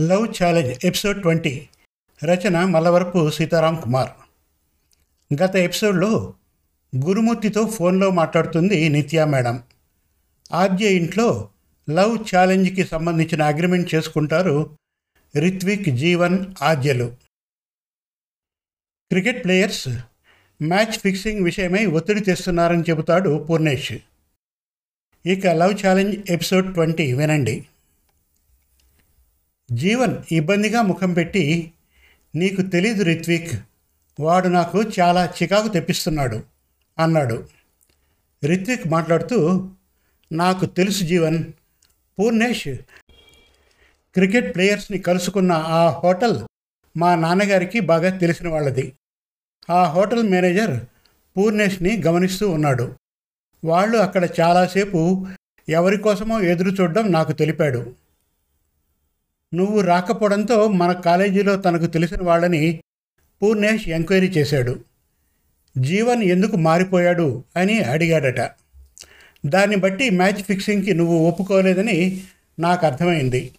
Love challenge episode twenty. రచన మల్లవరపు సీతారాం కుమార్. గత ఎపిసోడ్లో గురుమూర్తితో ఫోన్లో మాట్లాడుతుంది నిత్యా మేడం. ఆద్య ఇంట్లో లవ్ ఛాలెంజ్కి సంబంధించిన అగ్రిమెంట్ చేసుకుంటారు రిత్విక్ జీవన్ ఆద్యలు. క్రికెట్ ప్లేయర్స్ మ్యాచ్ ఫిక్సింగ్ విషయమై ఒత్తిడి తెస్తున్నారని చెబుతాడు పూర్ణేష్. ఇక లవ్ ఛాలెంజ్ ఎపిసోడ్ ట్వంటీ వినండి. జీవన్ ఇబ్బందిగా ముఖం పెట్టి నీకు తెలీదు రిత్విక్ వాడు నాకు చాలా చికాకు తెప్పిస్తున్నాడు అన్నాడు. రిత్విక్ మాట్లాడుతూ నాకు తెలుసు జీవన్ పూర్ణేష్ క్రికెట్ ప్లేయర్స్ని కలుసుకున్న ఆ హోటల్ మా నాన్నగారికి బాగా తెలిసిన వాళ్ళది. ఆ హోటల్ మేనేజర్ పూర్ణేష్ని గమనిస్తూ ఉన్నాడు. వాళ్ళు అక్కడ చాలాసేపు ఎవరి కోసమో ఎదురు చూడడం నాకు తెలిపాడు. నువ్వు రాకపోవడంతో మన కాలేజీలో తనకు తెలిసిన వాళ్ళని పూర్ణేష్ ఎంక్వైరీ చేశాడు. జీవన్ ఎందుకు మారిపోయాడు అని అడిగాడట. దాన్ని బట్టి మ్యాచ్ ఫిక్సింగ్కి నువ్వు ఒప్పుకోలేదని నాకు అర్థమైంది.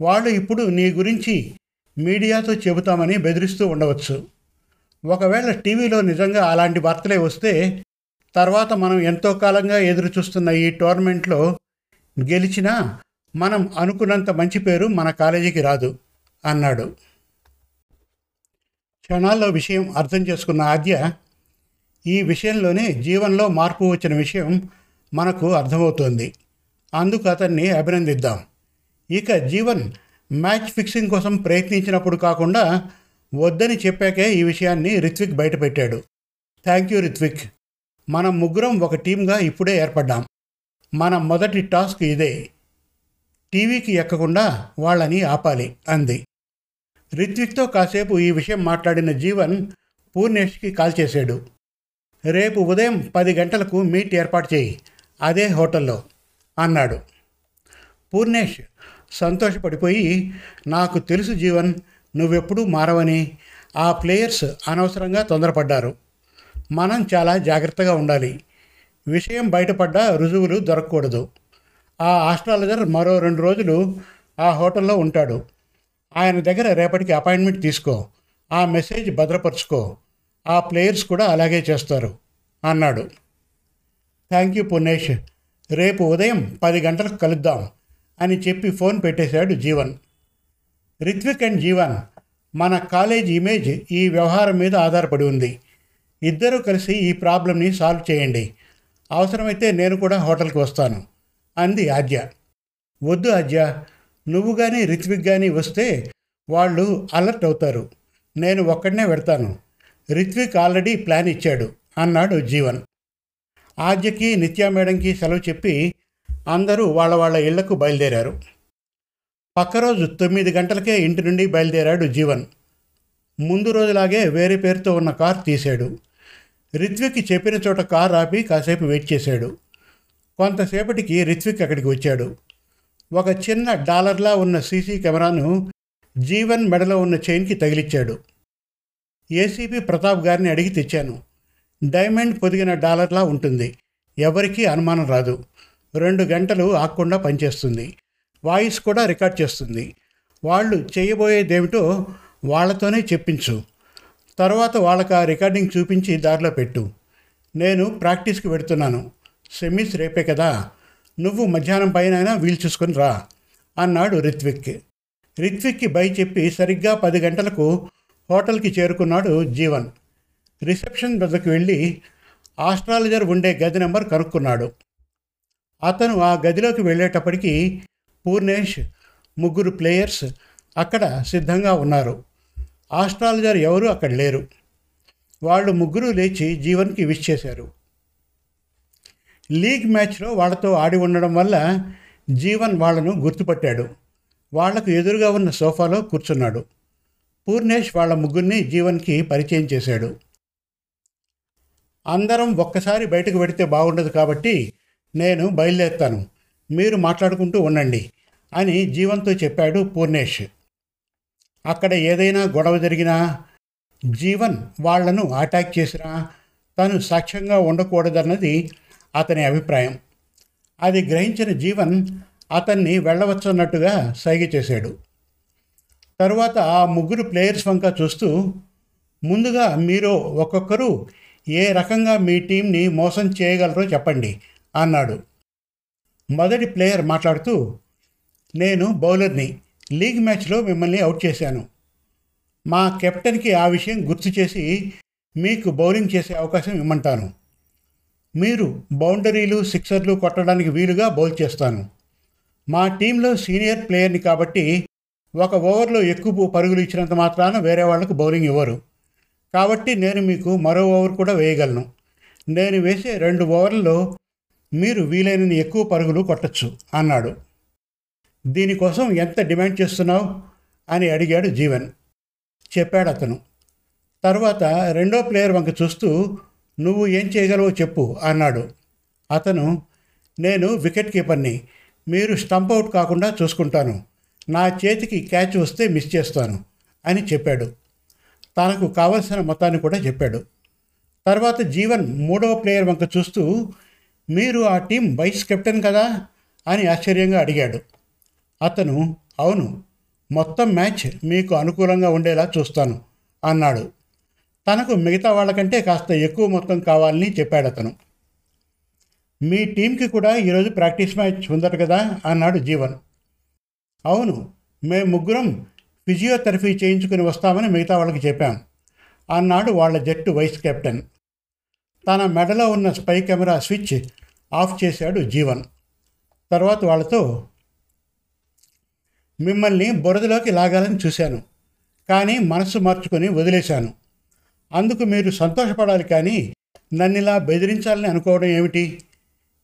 వాళ్ళు ఇప్పుడు నీ గురించి మీడియాతో చెబుతామని బెదిరిస్తూ ఉండవచ్చు. ఒకవేళ టీవీలో నిజంగా అలాంటి వార్తలే వస్తే తర్వాత మనం ఎంతో కాలంగా ఎదురు చూస్తున్న ఈ టోర్నమెంట్లో గెలిచినా మనం అనుకున్నంత మంచి పేరు మన కాలేజీకి రాదు అన్నాడు. క్షణాల్లో విషయం అర్థం చేసుకున్న ఆద్య ఈ విషయంలోనే జీవన్లో మార్పు వచ్చిన విషయం మనకు అర్థమవుతోంది. అందుకు అతన్ని అభినందిద్దాం. ఇక జీవన్ మ్యాచ్ ఫిక్సింగ్ కోసం ప్రయత్నించినప్పుడు కాకుండా వద్దని చెప్పాకే ఈ విషయాన్ని రిత్విక్ బయటపెట్టాడు. Thank you Ritvik. మనం ముగ్గురం ఒక టీంగా ఇప్పుడే ఏర్పడ్డాం. మన మొదటి టాస్క్ ఇదే. టీవీకి ఎక్కకుండా వాళ్ళని ఆపాలి అంది. రిత్విక్తో కాసేపు ఈ విషయం మాట్లాడిన జీవన్ పూర్ణేష్కి కాల్ చేశాడు. రేపు ఉదయం పది గంటలకు మీట్ ఏర్పాటు చేయి అదే హోటల్లో అన్నాడు. పూర్ణేష్ సంతోషపడిపోయి నాకు తెలుసు జీవన్ నువ్వెప్పుడూ మారవని ఆ ప్లేయర్స్ అనవసరంగా తొందరపడ్డారు. మనం చాలా జాగ్రత్తగా ఉండాలి. విషయం బయటపడ్డా రుజువులు దొరకకూడదు. ఆ ఆస్ట్రాలజర్ మరో రెండు రోజులు ఆ హోటల్లో ఉంటాడు. ఆయన దగ్గర రేపటికి అపాయింట్మెంట్ తీసుకో. ఆ మెసేజ్ భద్రపరుచుకో. ఆ ప్లేయర్స్ కూడా అలాగే చేస్తారు అన్నాడు. థ్యాంక్ యూ పునేష్ రేపు ఉదయం పది గంటలకు కలుద్దాం అని చెప్పి ఫోన్ పెట్టేశాడు జీవన్. రిత్విక్ అండ్ జీవన్ మన కాలేజ్ ఇమేజ్ ఈ వ్యవహారం మీద ఆధారపడి ఉంది. ఇద్దరూ కలిసి ఈ ప్రాబ్లమ్ని సాల్వ్ చేయండి. అవసరమైతే నేను కూడా హోటల్కి వస్తాను. అంది ఆద్య. వద్దు ఆద్య నువ్వు కానీ రిత్విక్ కానీ వస్తే వాళ్ళు అలర్ట్ అవుతారు. నేను ఒక్కడనే పెడతాను రిత్విక్ ఆల్రెడీ ప్లాన్ ఇచ్చాడు అన్నాడు జీవన్. ఆద్యకి నిత్యా మేడంకి సెలవు చెప్పి అందరూ వాళ్ళ వాళ్ళ ఇళ్ళకు బయలుదేరారు. పక్క రోజు తొమ్మిది గంటలకే ఇంటి నుండి బయలుదేరాడు జీవన్. ముందు రోజులాగే వేరే పేరుతో ఉన్న కార్ తీశాడు. రిత్విక్ చెప్పిన చోట కార్ ఆపి కాసేపు వెయిట్ చేశాడు. కొంతసేపటికి రిత్విక్ అక్కడికి వచ్చాడు. ఒక చిన్న డాలర్లా ఉన్న సీసీ కెమెరాను జీవన్ మెడలో ఉన్న చైన్కి తగిలిచ్చాడు. ఏసీపీ ప్రతాప్ గారిని అడిగి తెచ్చాను. డైమండ్ పొదిగిన డాలర్లా ఉంటుంది. ఎవరికీ అనుమానం రాదు. రెండు గంటలు ఆకుండా పనిచేస్తుంది. వాయిస్ కూడా రికార్డ్ చేస్తుంది. వాళ్ళు చేయబోయేదేమిటో వాళ్ళతోనే చెప్పించు. తర్వాత వాళ్ళకి ఆ రికార్డింగ్ చూపించి దారిలో పెట్టు. నేను ప్రాక్టీస్కి పెడుతున్నాను సెమీస్ రేపే కదా. నువ్వు మధ్యాహ్నం పైన వీలు చూసుకొని రా అన్నాడు రిత్విక్ రిత్విక్కి బై చెప్పి సరిగ్గా పది గంటలకు హోటల్కి చేరుకున్నాడు జీవన్. రిసెప్షన్ వద్దకు వెళ్ళి ఆస్ట్రాలజర్ ఉండే గది నెంబర్ కనుక్కున్నాడు. అతను ఆ గదిలోకి వెళ్ళేటప్పటికి పూర్ణేష్ ముగ్గురు ప్లేయర్స్ అక్కడ సిద్ధంగా ఉన్నారు. ఆస్ట్రాలజర్ ఎవరు అక్కడ లేరు. వాళ్ళు ముగ్గురు లేచి జీవన్కి విష్ చేశారు. లీగ్ మ్యాచ్లో వాళ్ళతో ఆడి ఉండడం వల్ల జీవన్ వాళ్ళను గుర్తుపట్టాడు. వాళ్ళకు ఎదురుగా ఉన్న సోఫాలో కూర్చున్నాడు. పూర్ణేష్ వాళ్ళ ముగ్గురిని జీవన్కి పరిచయం చేశాడు. అందరం ఒక్కసారి బయటకు పెడితే బాగుండదు కాబట్టి నేను బయలుదేరుతాను. మీరు మాట్లాడుకుంటూ ఉండండి అని జీవన్తో చెప్పాడు పూర్ణేష్. అక్కడ ఏదైనా గొడవ జరిగినా జీవన్ వాళ్ళను అటాక్ చేసినా తను సాక్ష్యంగా ఉండకూడదన్నది అతని అభిప్రాయం. అది గ్రహించిన జీవన్ అతన్ని వెళ్ళవచ్చున్నట్టుగా సైగ చేశాడు. తరువాత ఆ ముగ్గురు ప్లేయర్స్ వంక చూస్తూ ముందుగా మీరు ఒక్కొక్కరు ఏ రకంగా మీ టీంని మోసం చేయగలరో చెప్పండి అన్నాడు. మొదటి ప్లేయర్ మాట్లాడుతూ నేను బౌలర్ని లీగ్ మ్యాచ్లో మిమ్మల్ని అవుట్ చేశాను. మా కెప్టెన్కి ఆ విషయం గుర్తు చేసి మీకు బౌలింగ్ చేసే అవకాశం ఇమ్మంటాను. మీరు బౌండరీలు సిక్సర్లు కొట్టడానికి వీలుగా బౌల్ చేస్తాను. మా టీంలో సీనియర్ ప్లేయర్ని కాబట్టి ఒక ఓవర్లో ఎక్కువ పరుగులు ఇచ్చినంత మాత్రాన వేరే వాళ్ళకు బౌలింగ్ ఇవ్వరు. కాబట్టి నేను మీకు మరో ఓవర్ కూడా వేయగలను. నేను వేసే రెండు ఓవర్లలో మీరు వీలైనన్ని ఎక్కువ పరుగులు కొట్టచ్చు అన్నాడు. దీనికోసం ఎంత డిమాండ్ చేస్తున్నావు? అని అడిగాడు జీవన్. చెప్పాడు అతను తర్వాత రెండో ప్లేయర్ వంక చూస్తూ నువ్వు ఏం చేయగలవో చెప్పు అన్నాడు. అతను నేను వికెట్ కీపర్ని మీరు స్టంప్ అవుట్ కాకుండా చూసుకుంటాను. నా చేతికి క్యాచ్ వస్తే మిస్ చేస్తాను అని చెప్పాడు. తనకు కావలసిన మొత్తాన్ని కూడా చెప్పాడు. తర్వాత జీవన్ మూడవ ప్లేయర్ వంక చూస్తూ మీరు ఆ టీం వైస్ కెప్టెన్ కదా అని ఆశ్చర్యంగా అడిగాడు. అతను అవును మొత్తం మ్యాచ్ మీకు అనుకూలంగా ఉండేలా చూస్తాను అన్నాడు. తనకు మిగతా వాళ్ళకంటే కాస్త ఎక్కువ మొత్తం కావాలని చెప్పాడు అతను. మీ టీంకి కూడా ఈరోజు ప్రాక్టీస్ మ్యాచ్ ఉందట కదా అన్నాడు జీవన్. అవును మేము ముగ్గురం ఫిజియోథెరపీ చేయించుకుని వస్తామని మిగతా వాళ్ళకి చెప్పాం అన్నాడు వాళ్ళ జట్టు వైస్ కెప్టెన్. తన మెడలో ఉన్న స్పై కెమెరా స్విచ్ ఆఫ్ చేశాడు జీవన్. తర్వాత వాళ్ళతో మిమ్మల్ని బురదలోకి లాగాలని చూశాను కానీ మనసు మార్చుకొని వదిలేశాను. అందుకు మీరు సంతోషపడాలి కానీ నన్నిలా బెదిరించాలని అనుకోవడం ఏమిటి?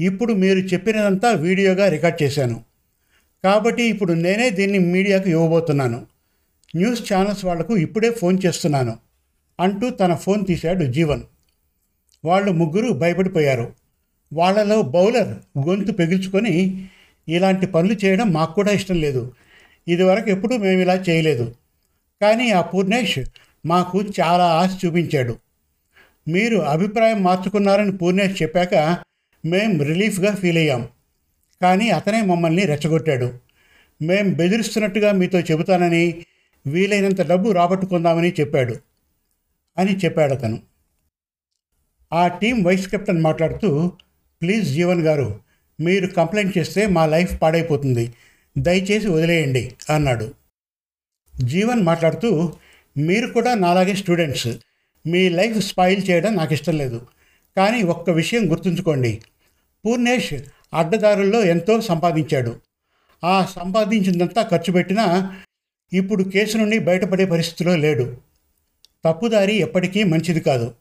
ఇప్పుడు మీరు చెప్పినదంతా వీడియోగా రికార్డ్ చేశాను. కాబట్టి ఇప్పుడు నేనే దీన్ని మీడియాకు ఇవ్వబోతున్నాను. న్యూస్ ఛానల్స్ వాళ్ళకు ఇప్పుడే ఫోన్ చేస్తున్నాను అంటూ తన ఫోన్ తీశాడు జీవన్. వాళ్ళు ముగ్గురు భయపడిపోయారు. వాళ్ళలో బౌలర్ గొంతు పెగిల్చుకొని ఇలాంటి పనులు చేయడం మాకు కూడా ఇష్టం లేదు. ఇదివరకు ఎప్పుడూ మేము ఇలా చేయలేదు. కానీ ఆ పూర్ణేష్ మాకు చాలా ఆశ చూపించాడు. మీరు అభిప్రాయం మార్చుకున్నారని పూర్ణేష్ చెప్పాక మేం రిలీఫ్గా ఫీల్ అయ్యాం. కానీ అతనే మమ్మల్ని రెచ్చగొట్టాడు. మేం బెదిరిస్తున్నట్టుగా మీతో చెబుతానని వీలైనంత డబ్బు రాబట్టుకుందామని చెప్పాడు అని చెప్పాడు అతను. ఆ టీం వైస్ కెప్టెన్ మాట్లాడుతూ ప్లీజ్ జీవన్ గారు మీరు కంప్లైంట్ చేస్తే మా లైఫ్ పాడైపోతుంది. దయచేసి వదిలేయండి అన్నాడు. జీవన్ మాట్లాడుతూ మీరు కూడా నాలాగే స్టూడెంట్స్. మీ లైఫ్ స్పాయిల్ చేయడం నాకు ఇష్టం లేదు. కానీ ఒక్క విషయం గుర్తుంచుకోండి. పూర్ణేష్ అడ్డదారుల్లో ఎంతో సంపాదించాడు. ఆ సంపాదించిందంతా ఖర్చు పెట్టినా ఇప్పుడు కేసు నుండి బయటపడే పరిస్థితిలో లేడు. తప్పుదారి ఎప్పటికీ మంచిది కాదు.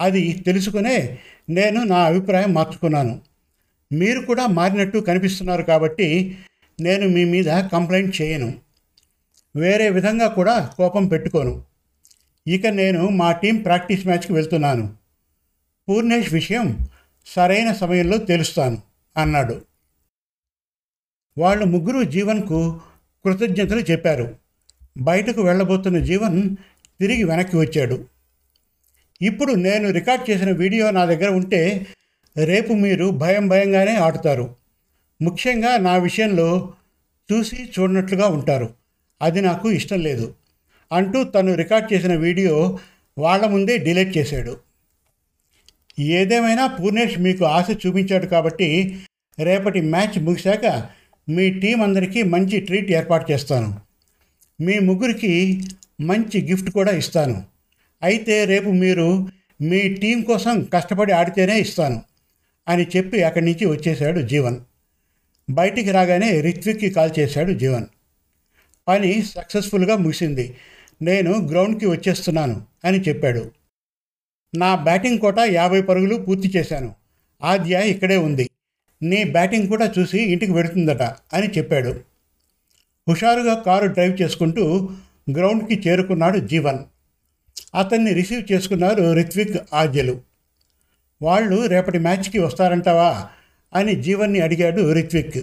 అది తెలుసుకునే నేను నా అభిప్రాయం మార్చుకున్నాను. మీరు కూడా మారినట్టు కనిపిస్తున్నారు కాబట్టి నేను మీ మీద కంప్లైంట్ చేయను. వేరే విధంగా కూడా కోపం పెట్టుకోను. ఇక నేను మా టీం ప్రాక్టీస్ మ్యాచ్కి వెళ్తున్నాను. పూర్ణేష్ విషయం సరైన సమయంలో తెలుస్తాను అన్నాడు. వాళ్ళు ముగ్గురు జీవన్కు కృతజ్ఞతలు చెప్పారు. బయటకు వెళ్ళబోతున్న జీవన్ తిరిగి వెనక్కి వచ్చాడు. ఇప్పుడు నేను రికార్డ్ చేసిన వీడియో నా దగ్గర ఉంటే రేపు మీరు భయం భయంగానే ఆడుతారు. ముఖ్యంగా నా విషయంలో చూసి చూడనట్లుగా ఉంటారు. అది నాకు ఇష్టం లేదు అంటూ తను రికార్డ్ చేసిన వీడియో వాళ్ళ ముందే డిలీట్ చేశాడు. ఏదేమైనా పూర్ణేష్ మీకు ఆశ చూపించాడు కాబట్టి రేపటి మ్యాచ్ ముగిశాక మీ టీం అందరికీ మంచి ట్రీట్ ఏర్పాటు చేస్తాను. మీ ముగ్గురికి మంచి గిఫ్ట్ కూడా ఇస్తాను. అయితే రేపు మీరు మీ టీం కోసం కష్టపడి ఆడితేనే ఇస్తాను అని చెప్పి అక్కడి నుంచి వచ్చేశాడు జీవన్. బయటికి రాగానే రిత్విక్కి కాల్ చేశాడు జీవన్. పని సక్సెస్ఫుల్గా ముగిసింది. నేను గ్రౌండ్కి వచ్చేస్తున్నాను అని చెప్పాడు. నా బ్యాటింగ్ కోట యాభై పరుగులు పూర్తి చేశాను. ఆద్య ఇక్కడే ఉంది. నీ బ్యాటింగ్ కూడా చూసి ఇంటికి వెడుతుందట అని చెప్పాడు. హుషారుగా కారు డ్రైవ్ చేసుకుంటూ గ్రౌండ్కి చేరుకున్నాడు జీవన్. అతన్ని రిసీవ్ చేసుకున్నారు రిత్విక్ ఆద్యలు. వాళ్ళు రేపటి మ్యాచ్కి వస్తారంటావా? అని జీవన్ని అడిగాడు రిత్విక్.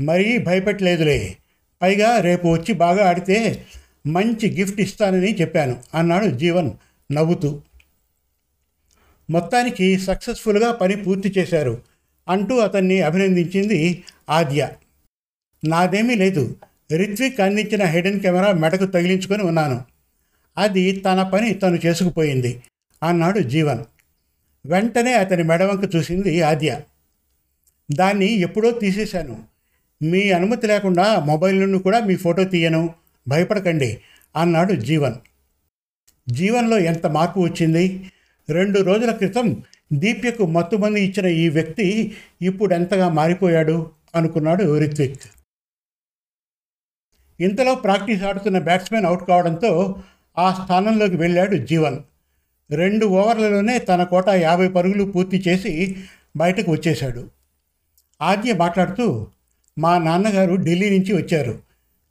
మరీ భయపెట్టలేదులే. పైగా రేపు వచ్చి బాగా ఆడితే మంచి గిఫ్ట్ ఇస్తానని చెప్పాను. అన్నాడు జీవన్ నవ్వుతూ. మొత్తానికి సక్సెస్ఫుల్గా పని పూర్తి చేశారు అంటూ అతన్ని అభినందించింది ఆద్య. నాదేమీ లేదు. రిత్విక్ అందించిన హిడెన్ కెమెరా మెడకు తగిలించుకొని ఉన్నాను. అది తన పని తను చేసుకుపోయింది అన్నాడు జీవన్. వెంటనే అతని మెడవంక చూసింది ఆద్య. దాన్ని ఎప్పుడో తీసేశాను. మీ అనుమతి లేకుండా మొబైల్ నుండి కూడా మీ ఫోటో తీయను. భయపడకండి. అన్నాడు జీవన్. జీవన్లో ఎంత మార్పు వచ్చింది? రెండు రోజుల క్రితం దీప్యకు మత్తుమంది ఇచ్చిన ఈ వ్యక్తి ఇప్పుడు ఎంతగా మారిపోయాడు? అనుకున్నాడు రిత్విక్. ఇంతలో ప్రాక్టీస్ ఆడుతున్న బ్యాట్స్మెన్ అవుట్ కావడంతో ఆ స్థానంలోకి వెళ్ళాడు జీవన్. రెండు ఓవర్లలోనే తన కోట యాభై పరుగులు పూర్తి చేసి బయటకు వచ్చేశాడు. ఆద్య మాట్లాడుతూ మా నాన్నగారు ఢిల్లీ నుంచి వచ్చారు.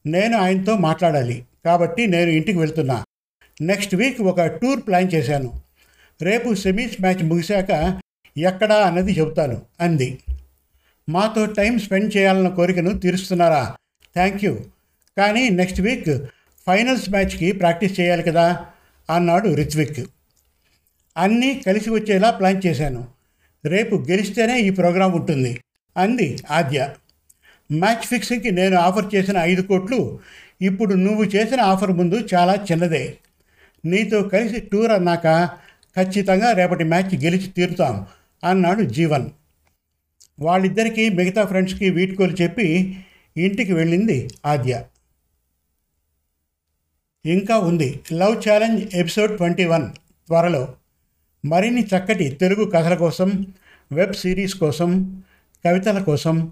నేను ఆయనతో మాట్లాడాలి. కాబట్టి నేను ఇంటికి వెళ్తున్నా. నెక్స్ట్ వీక్ ఒక టూర్ ప్లాన్ చేశాను. రేపు సెమీస్ మ్యాచ్ ముగిశాక ఎక్కడా అన్నది చెబుతాను అంది. మాతో టైం స్పెండ్ చేయాలన్న కోరికను తీరుస్తున్నారా? Thank you. కానీ నెక్స్ట్ వీక్ ఫైనల్స్ మ్యాచ్కి ప్రాక్టీస్ చేయాలి కదా? అన్నాడు రిత్విక్. అన్నీ కలిసి వచ్చేలా ప్లాన్ చేశాను. రేపు గెలిస్తేనే ఈ ప్రోగ్రాం ఉంటుంది అంది ఆద్య. మ్యాచ్ ఫిక్సింగ్కి నేను ఆఫర్ చేసిన ఐదు కోట్లు ఇప్పుడు నువ్వు చేసిన ఆఫర్ ముందు చాలా చిన్నదే. నీతో కలిసి టూర్ అన్నాక ఖచ్చితంగా రేపటి మ్యాచ్ గెలిచి తీరుతాం అన్నాడు జీవన్. వాళ్ళిద్దరికీ మిగతా ఫ్రెండ్స్కి వీడ్కోలు చెప్పి ఇంటికి వెళ్ళింది ఆద్య. ఇంకా ఉంది love challenge episode twenty one త్వరలో. మరిన్ని చక్కటి తెలుగు కథల కోసం వెబ్ సిరీస్ కోసం కవితల కోసం